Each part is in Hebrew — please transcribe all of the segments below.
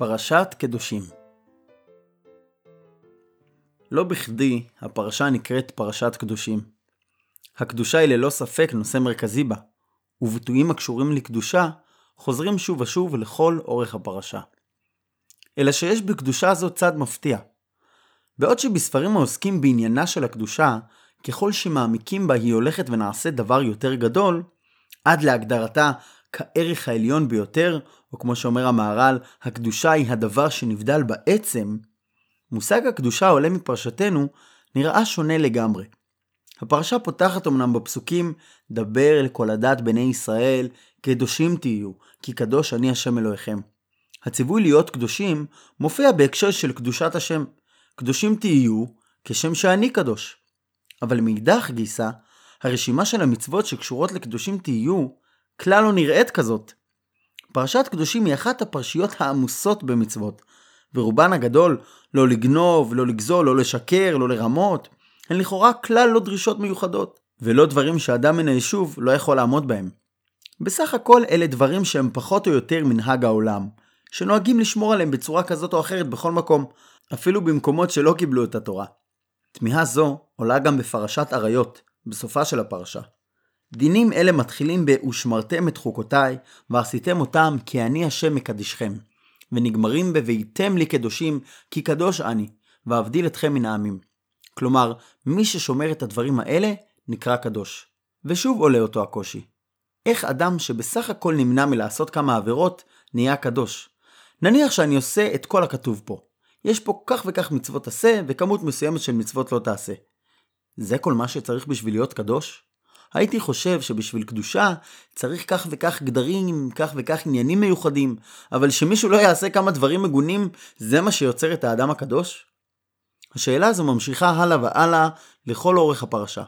פרשת קדושים לא בכדי הפרשה נקראת פרשת קדושים. הקדושה היא ללא ספק נושא מרכזי בה, וביטויים הקשורים לקדושה חוזרים שוב ושוב לכל אורך הפרשה. אלא שיש בקדושה הזו צד מפתיע. בעוד שבספרים העוסקים בעניינה של הקדושה, ככל שמעמיקים בה היא הולכת ונעשית דבר יותר גדול, עד להגדרתה כערך העליון ביותר, או כמו שאומר המהר"ל, הקדושה היא הדבר שנבדל בעצם, מושג הקדושה העולה מפרשתנו נראה שונה לגמרי. הפרשה פותחת אמנם בפסוקים דבר אל כל הדת בני ישראל, קדושים תהיו, כי קדוש אני השם אלוהיכם. הציווי להיות קדושים מופיע בהקשר של קדושת השם. קדושים תהיו, כשם שאני קדוש. אבל מאידך גיסא, הרשימה של המצוות שקשורות לקדושים תהיו, כלל לא נראית כזאת. פרשת קדושים היא אחת הפרשיות העמוסות במצוות, ורובן הגדול לא לגנוב, לא לגזול, לא לשקר, לא לרמות, הן לכאורה כלל לא דרישות מיוחדות, ולא דברים שאדם מן היישוב לא יכול לעמוד בהם. בסך הכל אלה דברים שהם פחות או יותר מנהג העולם, שנוהגים לשמור עליהם בצורה כזאת או אחרת בכל מקום, אפילו במקומות שלא קיבלו את התורה. תמיהה זו עולה גם בפרשת עריות, בסופה של הפרשה. דינים אלה מתחילים ב"ושמרתם את חוקותיי, ועשיתם אותם כי אני השם מקדישכם", ונגמרים ב"והייתם לי קדושים, כי קדוש אני, ואבדיל אתכם מן העמים". כלומר, מי ששומר את הדברים האלה, נקרא קדוש. ושוב עולה אותו הקושי. איך אדם שבסך הכל נמנע מלעשות כמה עבירות, נהיה קדוש? נניח שאני עושה את כל הכתוב פה. יש פה כך וכך מצוות עשה, וכמות מסוימת של מצוות לא תעשה. זה כל מה שצריך בשביל להיות קדוש? הייתי חושב שבשביל קדושה צריך כך וכך גדרים, כך וכך עניינים מיוחדים, אבל שמישהו לא יעשה כמה דברים מגונים, זה מה שיוצר את האדם הקדוש? השאלה הזו ממשיכה הלאה והלאה לכל אורך הפרשה.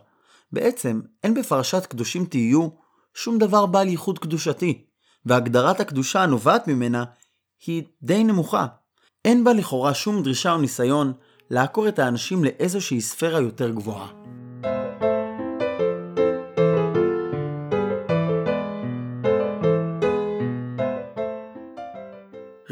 בעצם, אין בפרשת קדושים תהיו שום דבר בעל ייחוד קדושתי, והגדרת הקדושה הנובעת ממנה היא די נמוכה. אין בה לכאורה שום דרישה או ניסיון לעקור את האנשים לאיזושהי ספירה יותר גבוהה.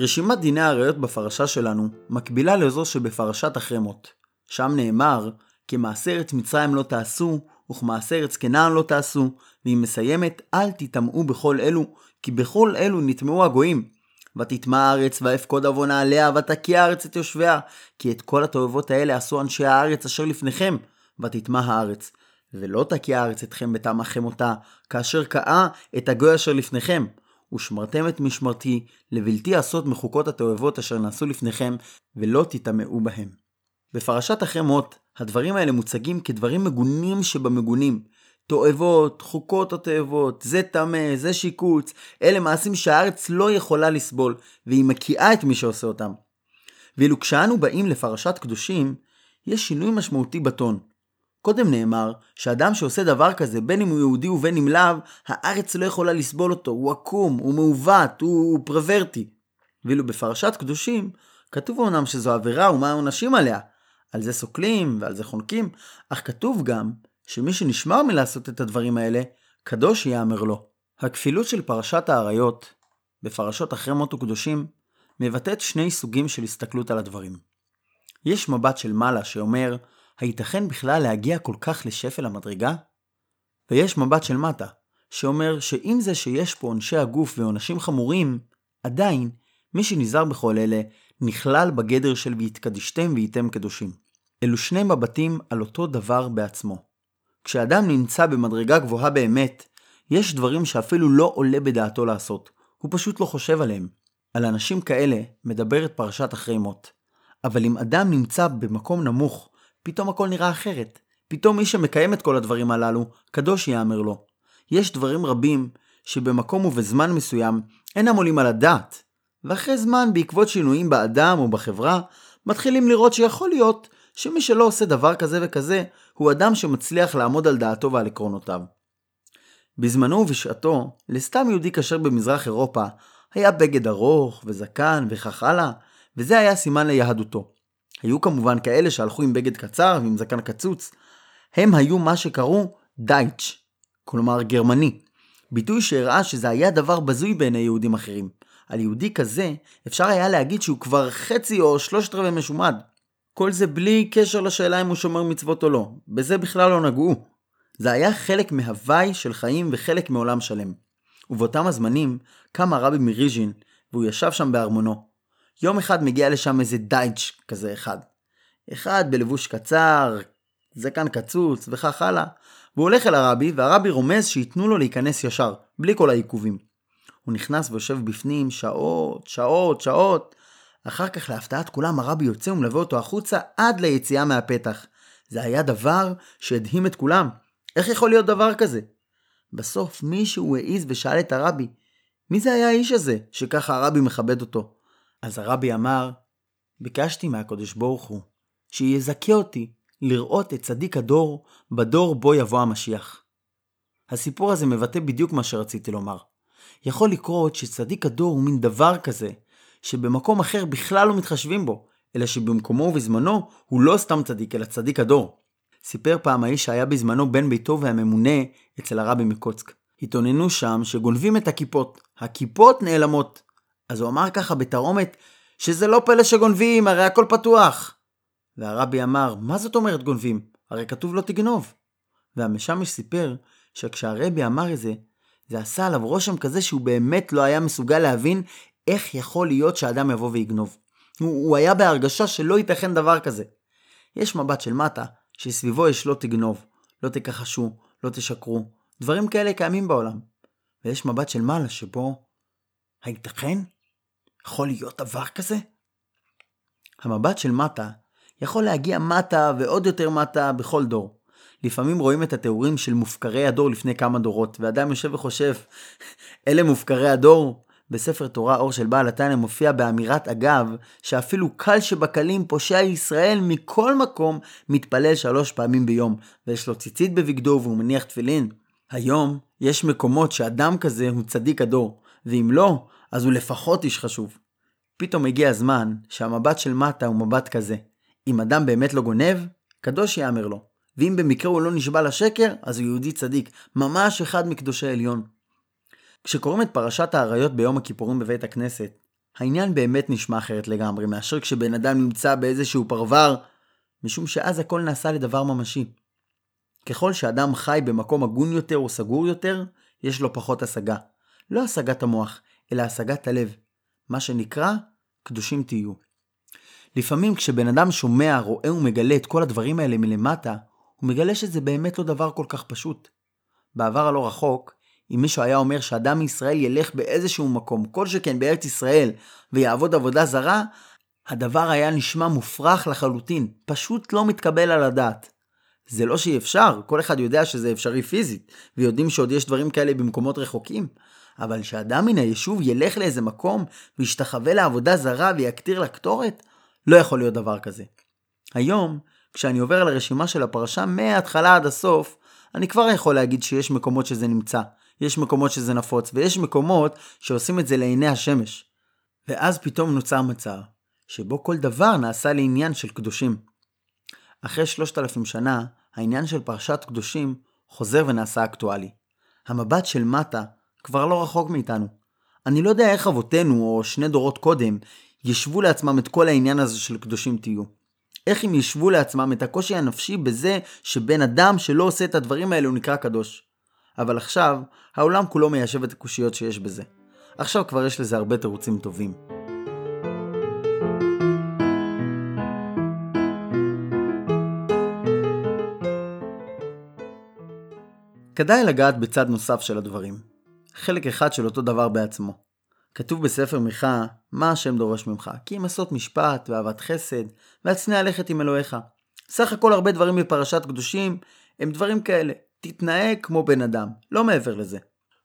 רשימת דיני העריות בפרשה שלנו מקבילה לזו שבפרשת החרמות. שם נאמר, כמעשה ארץ מצרים לא תעשו, וכמעשה ארץ כנען לא תעשו, והיא מסיימת, אל תטמאו בכל אלו, כי בכל אלו נטמאו הגויים. ותטמע הארץ ואפקוד עוונה עליה, ותקיע הארץ את יושביה, כי את כל התועבות האלה עשו אנשי הארץ אשר לפניכם, ותטמע הארץ. ולא תקיע הארץ אתכם בטעמכם אותה, כאשר קאה את הגוי אשר לפניכם. ושמרתם את משמרתי, לבלתי עשות מחוקות התועבות אשר נעשו לפניכם, ולא תטמאו בהם. בפרשת אחרי מות, הדברים האלה מוצגים כדברים מגונים שבמגונים. תועבות, חוקות התועבות, זה טמא, זה שיקוץ, אלה מעשים שהארץ לא יכולה לסבול, והיא מקיאה את מי שעושה אותם. ואילו כשאנו באים לפרשת קדושים, יש שינוי משמעותי בטון. קודם נאמר שאדם שעושה דבר כזה, בין אם הוא יהודי ובין אם לאו, הארץ לא יכולה לסבול אותו, הוא עקום, הוא מעוות, הוא, הוא פרוורטי. ואילו בפרשת קדושים, כתוב אמנם שזו עבירה ומה העונשים עליה. על זה סוקלים ועל זה חונקים, אך כתוב גם שמי שנשמר מלעשות את הדברים האלה, קדוש יאמר לו. הכפילות של פרשת האריות, בפרשות אחרי מות וקדושים, מבטאת שני סוגים של הסתכלות על הדברים. יש מבט של מעלה שאומר, הייתכן בכלל להגיע כל כך לשפל המדרגה? ויש מבט של מטה, שאומר שעם זה שיש פה עונשי הגוף ועונשים חמורים, עדיין, מי שנזהר בכל אלה, נכלל בגדר של והתקדישתם והייתם קדושים. אלו שני מבטים על אותו דבר בעצמו. כשאדם נמצא במדרגה גבוהה באמת, יש דברים שאפילו לא עולה בדעתו לעשות, הוא פשוט לא חושב עליהם. על אנשים כאלה מדברת פרשת אחרי מות. אבל אם אדם נמצא במקום נמוך, פתאום הכל נראה אחרת. פתאום מי שמקיים את כל הדברים הללו, קדוש יאמר לו. יש דברים רבים שבמקום ובזמן מסוים אינם עולים על הדעת, ואחרי זמן, בעקבות שינויים באדם או בחברה, מתחילים לראות שיכול להיות שמי שלא עושה דבר כזה וכזה, הוא אדם שמצליח לעמוד על דעתו ועל עקרונותיו. בזמנו ובשעתו, לסתם יהודי כשר במזרח אירופה, היה בגד ארוך וזקן וכך הלאה, וזה היה סימן ליהדותו. היו כמובן כאלה שהלכו עם בגד קצר ועם זקן קצוץ. הם היו מה שקראו דייטש, כלומר גרמני. ביטוי שהראה שזה היה דבר בזוי בעיני יהודים אחרים. על יהודי כזה אפשר היה להגיד שהוא כבר חצי או שלושת רבעי משומד. כל זה בלי קשר לשאלה אם הוא שומר מצוות או לא. בזה בכלל לא נגעו. זה היה חלק מהוואי של חיים וחלק מעולם שלם. ובאותם הזמנים קם הרבי מריז'ין והוא ישב שם בארמונו. יום אחד מגיע לשם איזה דייטש כזה אחד. אחד בלבוש קצר, זקן קצוץ וכך הלאה. והוא הולך אל הרבי והרבי רומז שייתנו לו להיכנס ישר, בלי כל העיכובים. הוא נכנס ויושב בפנים שעות, שעות, שעות. אחר כך להפתעת כולם הרבי יוצא ומלווה אותו החוצה עד ליציאה מהפתח. זה היה דבר שהדהים את כולם. איך יכול להיות דבר כזה? בסוף מישהו העז ושאל את הרבי, מי זה היה האיש הזה, שככה הרבי מכבד אותו? אז הרבי אמר, ביקשתי מהקדוש ברוך הוא, שיזכה אותי לראות את צדיק הדור בדור בו יבוא המשיח. הסיפור הזה מבטא בדיוק מה שרציתי לומר. יכול לקרות שצדיק הדור הוא מין דבר כזה, שבמקום אחר בכלל לא מתחשבים בו, אלא שבמקומו ובזמנו הוא לא סתם צדיק, אלא צדיק הדור. סיפר פעם האיש שהיה בזמנו בן ביתו והממונה אצל הרבי מקוצק. התאוננו שם שגונבים את הכיפות. הכיפות נעלמות. אז הוא אמר ככה בתרעומת, שזה לא פלא שגונבים, הרי הכל פתוח. והרבי אמר, מה זאת אומרת גונבים? הרי כתוב לא תגנוב. והמשמש סיפר שכשהרבי אמר את זה, זה עשה עליו רושם כזה שהוא באמת לא היה מסוגל להבין איך יכול להיות שאדם יבוא ויגנוב. הוא, הוא היה בהרגשה שלא ייתכן דבר כזה. יש מבט של מטה, שסביבו יש לא תגנוב, לא תכחשו, לא תשקרו. דברים כאלה קיימים בעולם. ויש מבט של מעלה שבו, הייתכן? יכול להיות דבר כזה? המבט של מטה יכול להגיע מטה ועוד יותר מטה בכל דור. לפעמים רואים את התיאורים של מופקרי הדור לפני כמה דורות, ואדם יושב וחושב, אלה מופקרי הדור? בספר תורה אור של בעל התניא מופיע באמירת אגב, שאפילו קל שבקלים פושע ישראל מכל מקום מתפלל שלוש פעמים ביום, ויש לו ציצית בבגדו והוא מניח תפילין. היום יש מקומות שאדם כזה הוא צדיק הדור, ואם לא, אז הוא לפחות איש חשוב. פתאום הגיע הזמן שהמבט של מטה הוא מבט כזה. אם אדם באמת לא גונב, קדוש יאמר לו. ואם במקרה הוא לא נשבע לשקר, אז הוא יהודי צדיק, ממש אחד מקדושי עליון. כשקוראים את פרשת האריות ביום הכיפורים בבית הכנסת, העניין באמת נשמע אחרת לגמרי מאשר כשבן אדם נמצא באיזשהו פרבר, משום שאז הכל נעשה לדבר ממשי. ככל שאדם חי במקום הגון יותר או סגור יותר, יש לו פחות השגה. לא השגת המוח, אלא השגת הלב. מה שנקרא, קדושים תהיו. לפעמים כשבן אדם שומע, רואה ומגלה את כל הדברים האלה מלמטה, הוא מגלה שזה באמת לא דבר כל כך פשוט. בעבר הלא רחוק, אם מישהו היה אומר שאדם מישראל ילך באיזשהו מקום, כל שכן בארץ ישראל, ויעבוד עבודה זרה, הדבר היה נשמע מופרך לחלוטין, פשוט לא מתקבל על הדעת. זה לא שאי אפשר, כל אחד יודע שזה אפשרי פיזית, ויודעים שעוד יש דברים כאלה במקומות רחוקים, אבל שאדם מן היישוב ילך לאיזה מקום, וישתחווה לעבודה זרה ויקטיר לקטורת, לא יכול להיות דבר כזה. היום, כשאני עובר על הרשימה של הפרשה מההתחלה עד הסוף, אני כבר יכול להגיד שיש מקומות שזה נמצא, יש מקומות שזה נפוץ, ויש מקומות שעושים את זה לעיני השמש. ואז פתאום נוצר מצב, שבו כל דבר נעשה לעניין של קדושים. אחרי שלושת אלפים שנה, העניין של פרשת קדושים חוזר ונעשה אקטואלי. המבט של מטה כבר לא רחוק מאיתנו. אני לא יודע איך אבותינו, או שני דורות קודם, ישבו לעצמם את כל העניין הזה של קדושים תהיו. איך הם ישבו לעצמם את הקושי הנפשי בזה שבן אדם שלא עושה את הדברים האלה הוא נקרא קדוש. אבל עכשיו, העולם כולו מיישב את הקושיות שיש בזה. עכשיו כבר יש לזה הרבה תירוצים טובים. כדאי לגעת בצד נוסף של הדברים. חלק אחד של אותו דבר בעצמו. כתוב בספר מיכה, מה השם דורש ממך? כי אם עשות משפט ואהבת חסד, והצנע לכת עם אלוהיך. סך הכל הרבה דברים בפרשת קדושים הם דברים כאלה. תתנהג כמו בן אדם, לא מעבר לזה.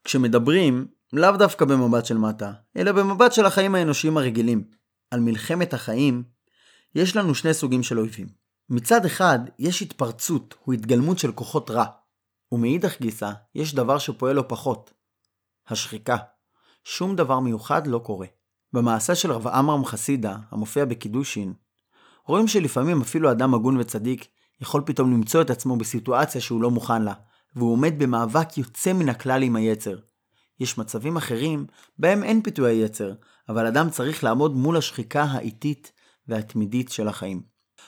כשמדברים, לאו דווקא במבט של מטה, אלא במבט של החיים האנושיים הרגילים, על מלחמת החיים, יש לנו שני סוגים של אויבים. מצד אחד, יש התפרצות או התגלמות של כוחות רע, ומאידך גיסא, יש דבר שפועל לא פחות. השחיקה. שום דבר מיוחד לא קורה. במעשה של רב עמרם חסידה, המופיע בקידושין, רואים שלפעמים אפילו אדם הגון וצדיק יכול פתאום למצוא את עצמו בסיטואציה שהוא לא מוכן לה, והוא עומד במאבק יוצא מן הכלל עם היצר. יש מצבים אחרים בהם אין פיתוי היצר, אבל אדם צריך לעמוד מול השחיקה האיטית והתמידית של החיים.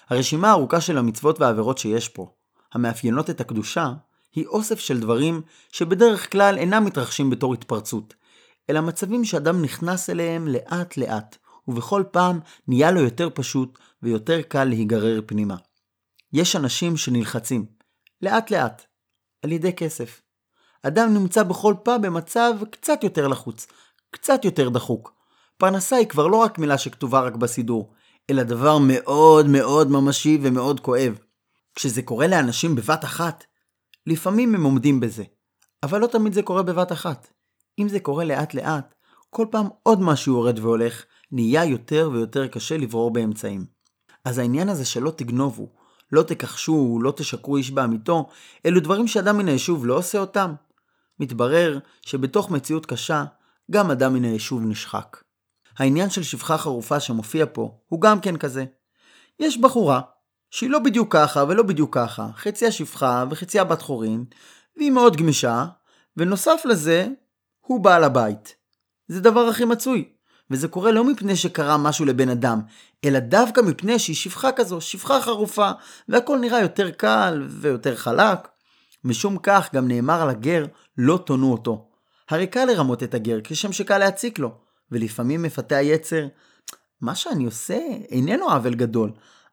הרשימה הארוכה של המצוות והעבירות שיש פה, המאפיינות את הקדושה, היא אוסף של דברים שבדרך כלל אינם מתרחשים בתור התפרצות, אלא מצבים שאדם נכנס אליהם לאט לאט, ובכל פעם נהיה לו יותר פשוט ויותר קל להיגרר פנימה. יש אנשים שנלחצים, לאט לאט, על ידי כסף. אדם נמצא בכל פעם במצב קצת יותר לחוץ, קצת יותר דחוק. פרנסה היא כבר לא רק מילה שכתובה רק בסידור, אלא דבר מאוד מאוד ממשי ומאוד כואב. כשזה קורה לאנשים בבת אחת, לפעמים הם עומדים בזה, אבל לא תמיד זה קורה בבת אחת. אם זה קורה לאט לאט, כל פעם עוד משהו יורד והולך, נהיה יותר ויותר קשה לברור באמצעים. אז העניין הזה שלא תגנובו, לא תכחשו, לא תשקרו איש בעמיתו, אלו דברים שאדם מן היישוב לא עושה אותם. מתברר שבתוך מציאות קשה, גם אדם מן היישוב נשחק. העניין של שפחה חרופה שמופיע פה, הוא גם כן כזה. יש בחורה, שהיא לא בדיוק ככה ולא בדיוק ככה, חציה שפחה וחציה בת חורין, והיא מאוד גמישה, ונוסף לזה, הוא בעל הבית. זה דבר הכי מצוי. וזה קורה לא מפני שקרה משהו לבן אדם, אלא דווקא מפני שהיא שפחה כזו, שפחה חרופה, והכל נראה יותר קל ויותר חלק. משום כך גם נאמר על הגר, לא תונו אותו. הרי קל לרמות את הגר, כשם שקל להציק לו, ולפעמים מפתה היצר, מה שאני עושה איננו עוול גדול,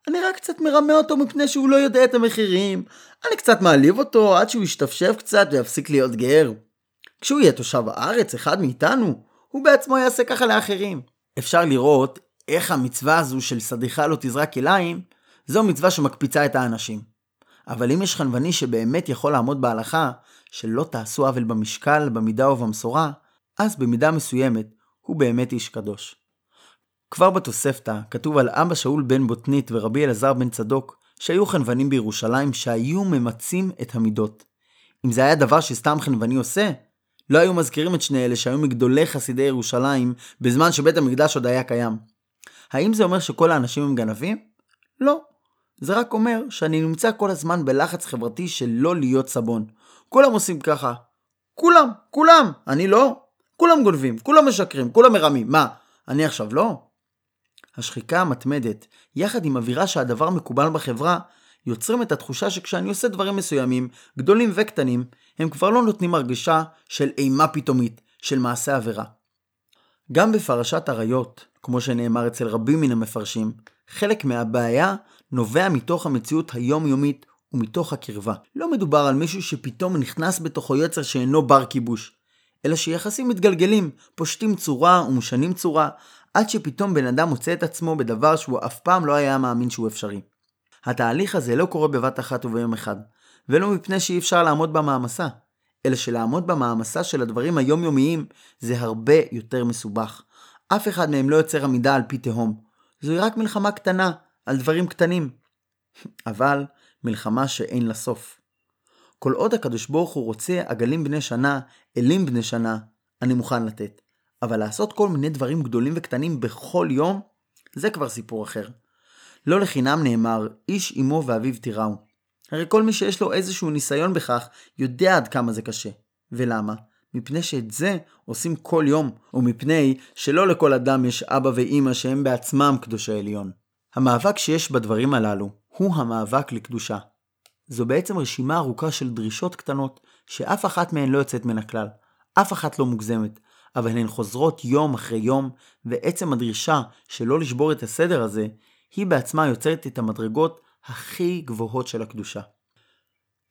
אני רק קצת מרמה אותו מפני שהוא לא יודע את המחירים, אני קצת מעליב אותו עד שהוא ישתפשף קצת ויפסיק להיות גר. כשהוא יהיה תושב הארץ, אחד מאיתנו, הוא בעצמו יעשה ככה לאחרים. אפשר לראות איך המצווה הזו של סדיחה לא תזרק כליים, זו מצווה שמקפיצה את האנשים. אבל אם יש חנווני שבאמת יכול לעמוד בהלכה, שלא תעשו עוול במשקל, במידה ובמשורה, אז במידה מסוימת הוא באמת איש קדוש. כבר בתוספתא כתוב על אבא שאול בן בוטנית ורבי אלעזר בן צדוק, שהיו חנוונים בירושלים שהיו ממצים את המידות. אם זה היה דבר שסתם חנווני עושה, לא היו מזכירים את שני אלה שהיו מגדולי חסידי ירושלים בזמן שבית המקדש עוד היה קיים. האם זה אומר שכל האנשים הם גנבים? לא. זה רק אומר שאני נמצא כל הזמן בלחץ חברתי של לא להיות סבון. כולם עושים ככה. כולם, כולם, אני לא. כולם גונבים, כולם משקרים, כולם מרמים. מה, אני עכשיו לא? השחיקה המתמדת, יחד עם אווירה שהדבר מקובל בחברה, יוצרים את התחושה שכשאני עושה דברים מסוימים, גדולים וקטנים, הם כבר לא נותנים הרגשה של אימה פתאומית, של מעשה עבירה. גם בפרשת עריות, כמו שנאמר אצל רבים מן המפרשים, חלק מהבעיה נובע מתוך המציאות היומיומית ומתוך הקרבה. לא מדובר על מישהו שפתאום נכנס בתוכו יצר שאינו בר כיבוש, אלא שיחסים מתגלגלים, פושטים צורה ומשנים צורה, עד שפתאום בן אדם מוצא את עצמו בדבר שהוא אף פעם לא היה מאמין שהוא אפשרי. התהליך הזה לא קורה בבת אחת וביום אחד, ולא מפני שאי אפשר לעמוד במעמסה, אלא שלעמוד במעמסה של הדברים היומיומיים זה הרבה יותר מסובך. אף אחד מהם לא יוצר עמידה על פי תהום. זוהי רק מלחמה קטנה, על דברים קטנים. אבל מלחמה שאין לה סוף. כל עוד הקדוש ברוך הוא רוצה עגלים בני שנה, אלים בני שנה, אני מוכן לתת. אבל לעשות כל מיני דברים גדולים וקטנים בכל יום, זה כבר סיפור אחר. לא לחינם נאמר, איש אמו ואביו תיראו. הרי כל מי שיש לו איזשהו ניסיון בכך, יודע עד כמה זה קשה. ולמה? מפני שאת זה עושים כל יום, ומפני שלא לכל אדם יש אבא ואימא שהם בעצמם קדושי עליון. המאבק שיש בדברים הללו הוא המאבק לקדושה. זו בעצם רשימה ארוכה של דרישות קטנות, שאף אחת מהן לא יוצאת מן הכלל, אף אחת לא מוגזמת, אבל הן חוזרות יום אחרי יום, ועצם הדרישה שלא לשבור את הסדר הזה, היא בעצמה יוצרת את המדרגות הכי גבוהות של הקדושה.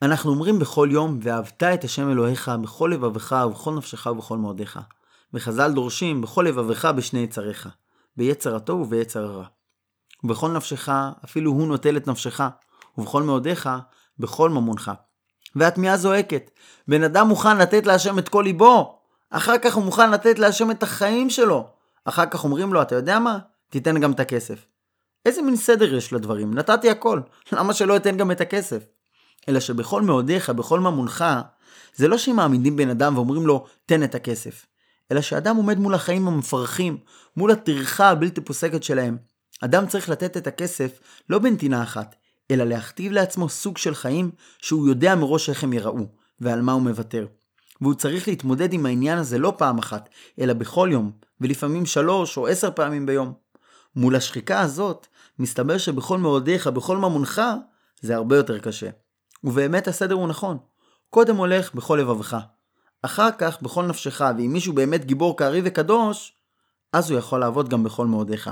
אנחנו אומרים בכל יום, ואהבת את השם אלוהיך בכל לבבך ובכל נפשך ובכל מאודיך. וחז"ל דורשים בכל לבבך בשני יצריך, ביצר הטוב וביצר הרע. ובכל נפשך, אפילו הוא נוטל את נפשך, ובכל מאודיך, בכל ממונך. והתמיהה זועקת, בן אדם מוכן לתת להשם את כל ליבו, אחר כך הוא מוכן לתת להשם את החיים שלו. אחר כך אומרים לו, אתה יודע מה? תיתן גם את הכסף. איזה מין סדר יש לדברים? נתתי הכל, למה שלא אתן גם את הכסף? אלא שבכל מאודיך, בכל ממונך, זה לא שהם מעמידים בן אדם ואומרים לו, תן את הכסף. אלא שאדם עומד מול החיים המפרכים, מול הטרחה הבלתי פוסקת שלהם. אדם צריך לתת את הכסף לא בנתינה אחת, אלא להכתיב לעצמו סוג של חיים שהוא יודע מראש איך הם ייראו, ועל מה הוא מוותר. והוא צריך להתמודד עם העניין הזה לא פעם אחת, אלא בכל יום, ולפעמים שלוש או עשר פעמים ביום. מול השחיקה הזאת, מסתבר שבכל מאודיך, בכל ממונך, זה הרבה יותר קשה. ובאמת הסדר הוא נכון. קודם הולך בכל לבבך. אחר כך בכל נפשך, ואם מישהו באמת גיבור כארי וקדוש, אז הוא יכול לעבוד גם בכל מאודיך.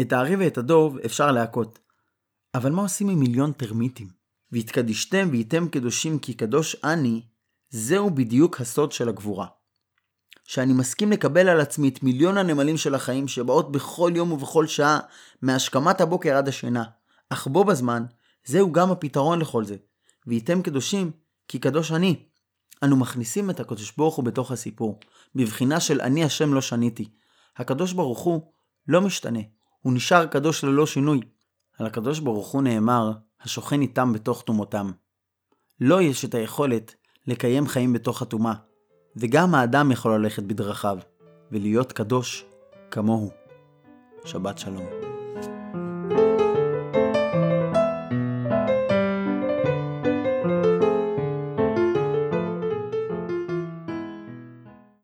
את הארי ואת הדוב אפשר להכות. אבל מה עושים עם מיליון טרמיטים? והתקדישתם והייתם קדושים כי קדוש אני, זהו בדיוק הסוד של הגבורה. שאני מסכים לקבל על עצמי את מיליון הנמלים של החיים שבאות בכל יום ובכל שעה, מהשכמת הבוקר עד השינה, אך בו בזמן, זהו גם הפתרון לכל זה. והייתם קדושים, כי קדוש אני. אנו מכניסים את הקדוש ברוך הוא בתוך הסיפור, בבחינה של אני השם לא שניתי. הקדוש ברוך הוא לא משתנה, הוא נשאר קדוש ללא שינוי. על הקדוש ברוך הוא נאמר, השוכן איתם בתוך טומאותם. לא יש את היכולת לקיים חיים בתוך הטומאה, וגם האדם יכול ללכת בדרכיו, ולהיות קדוש כמוהו. שבת שלום.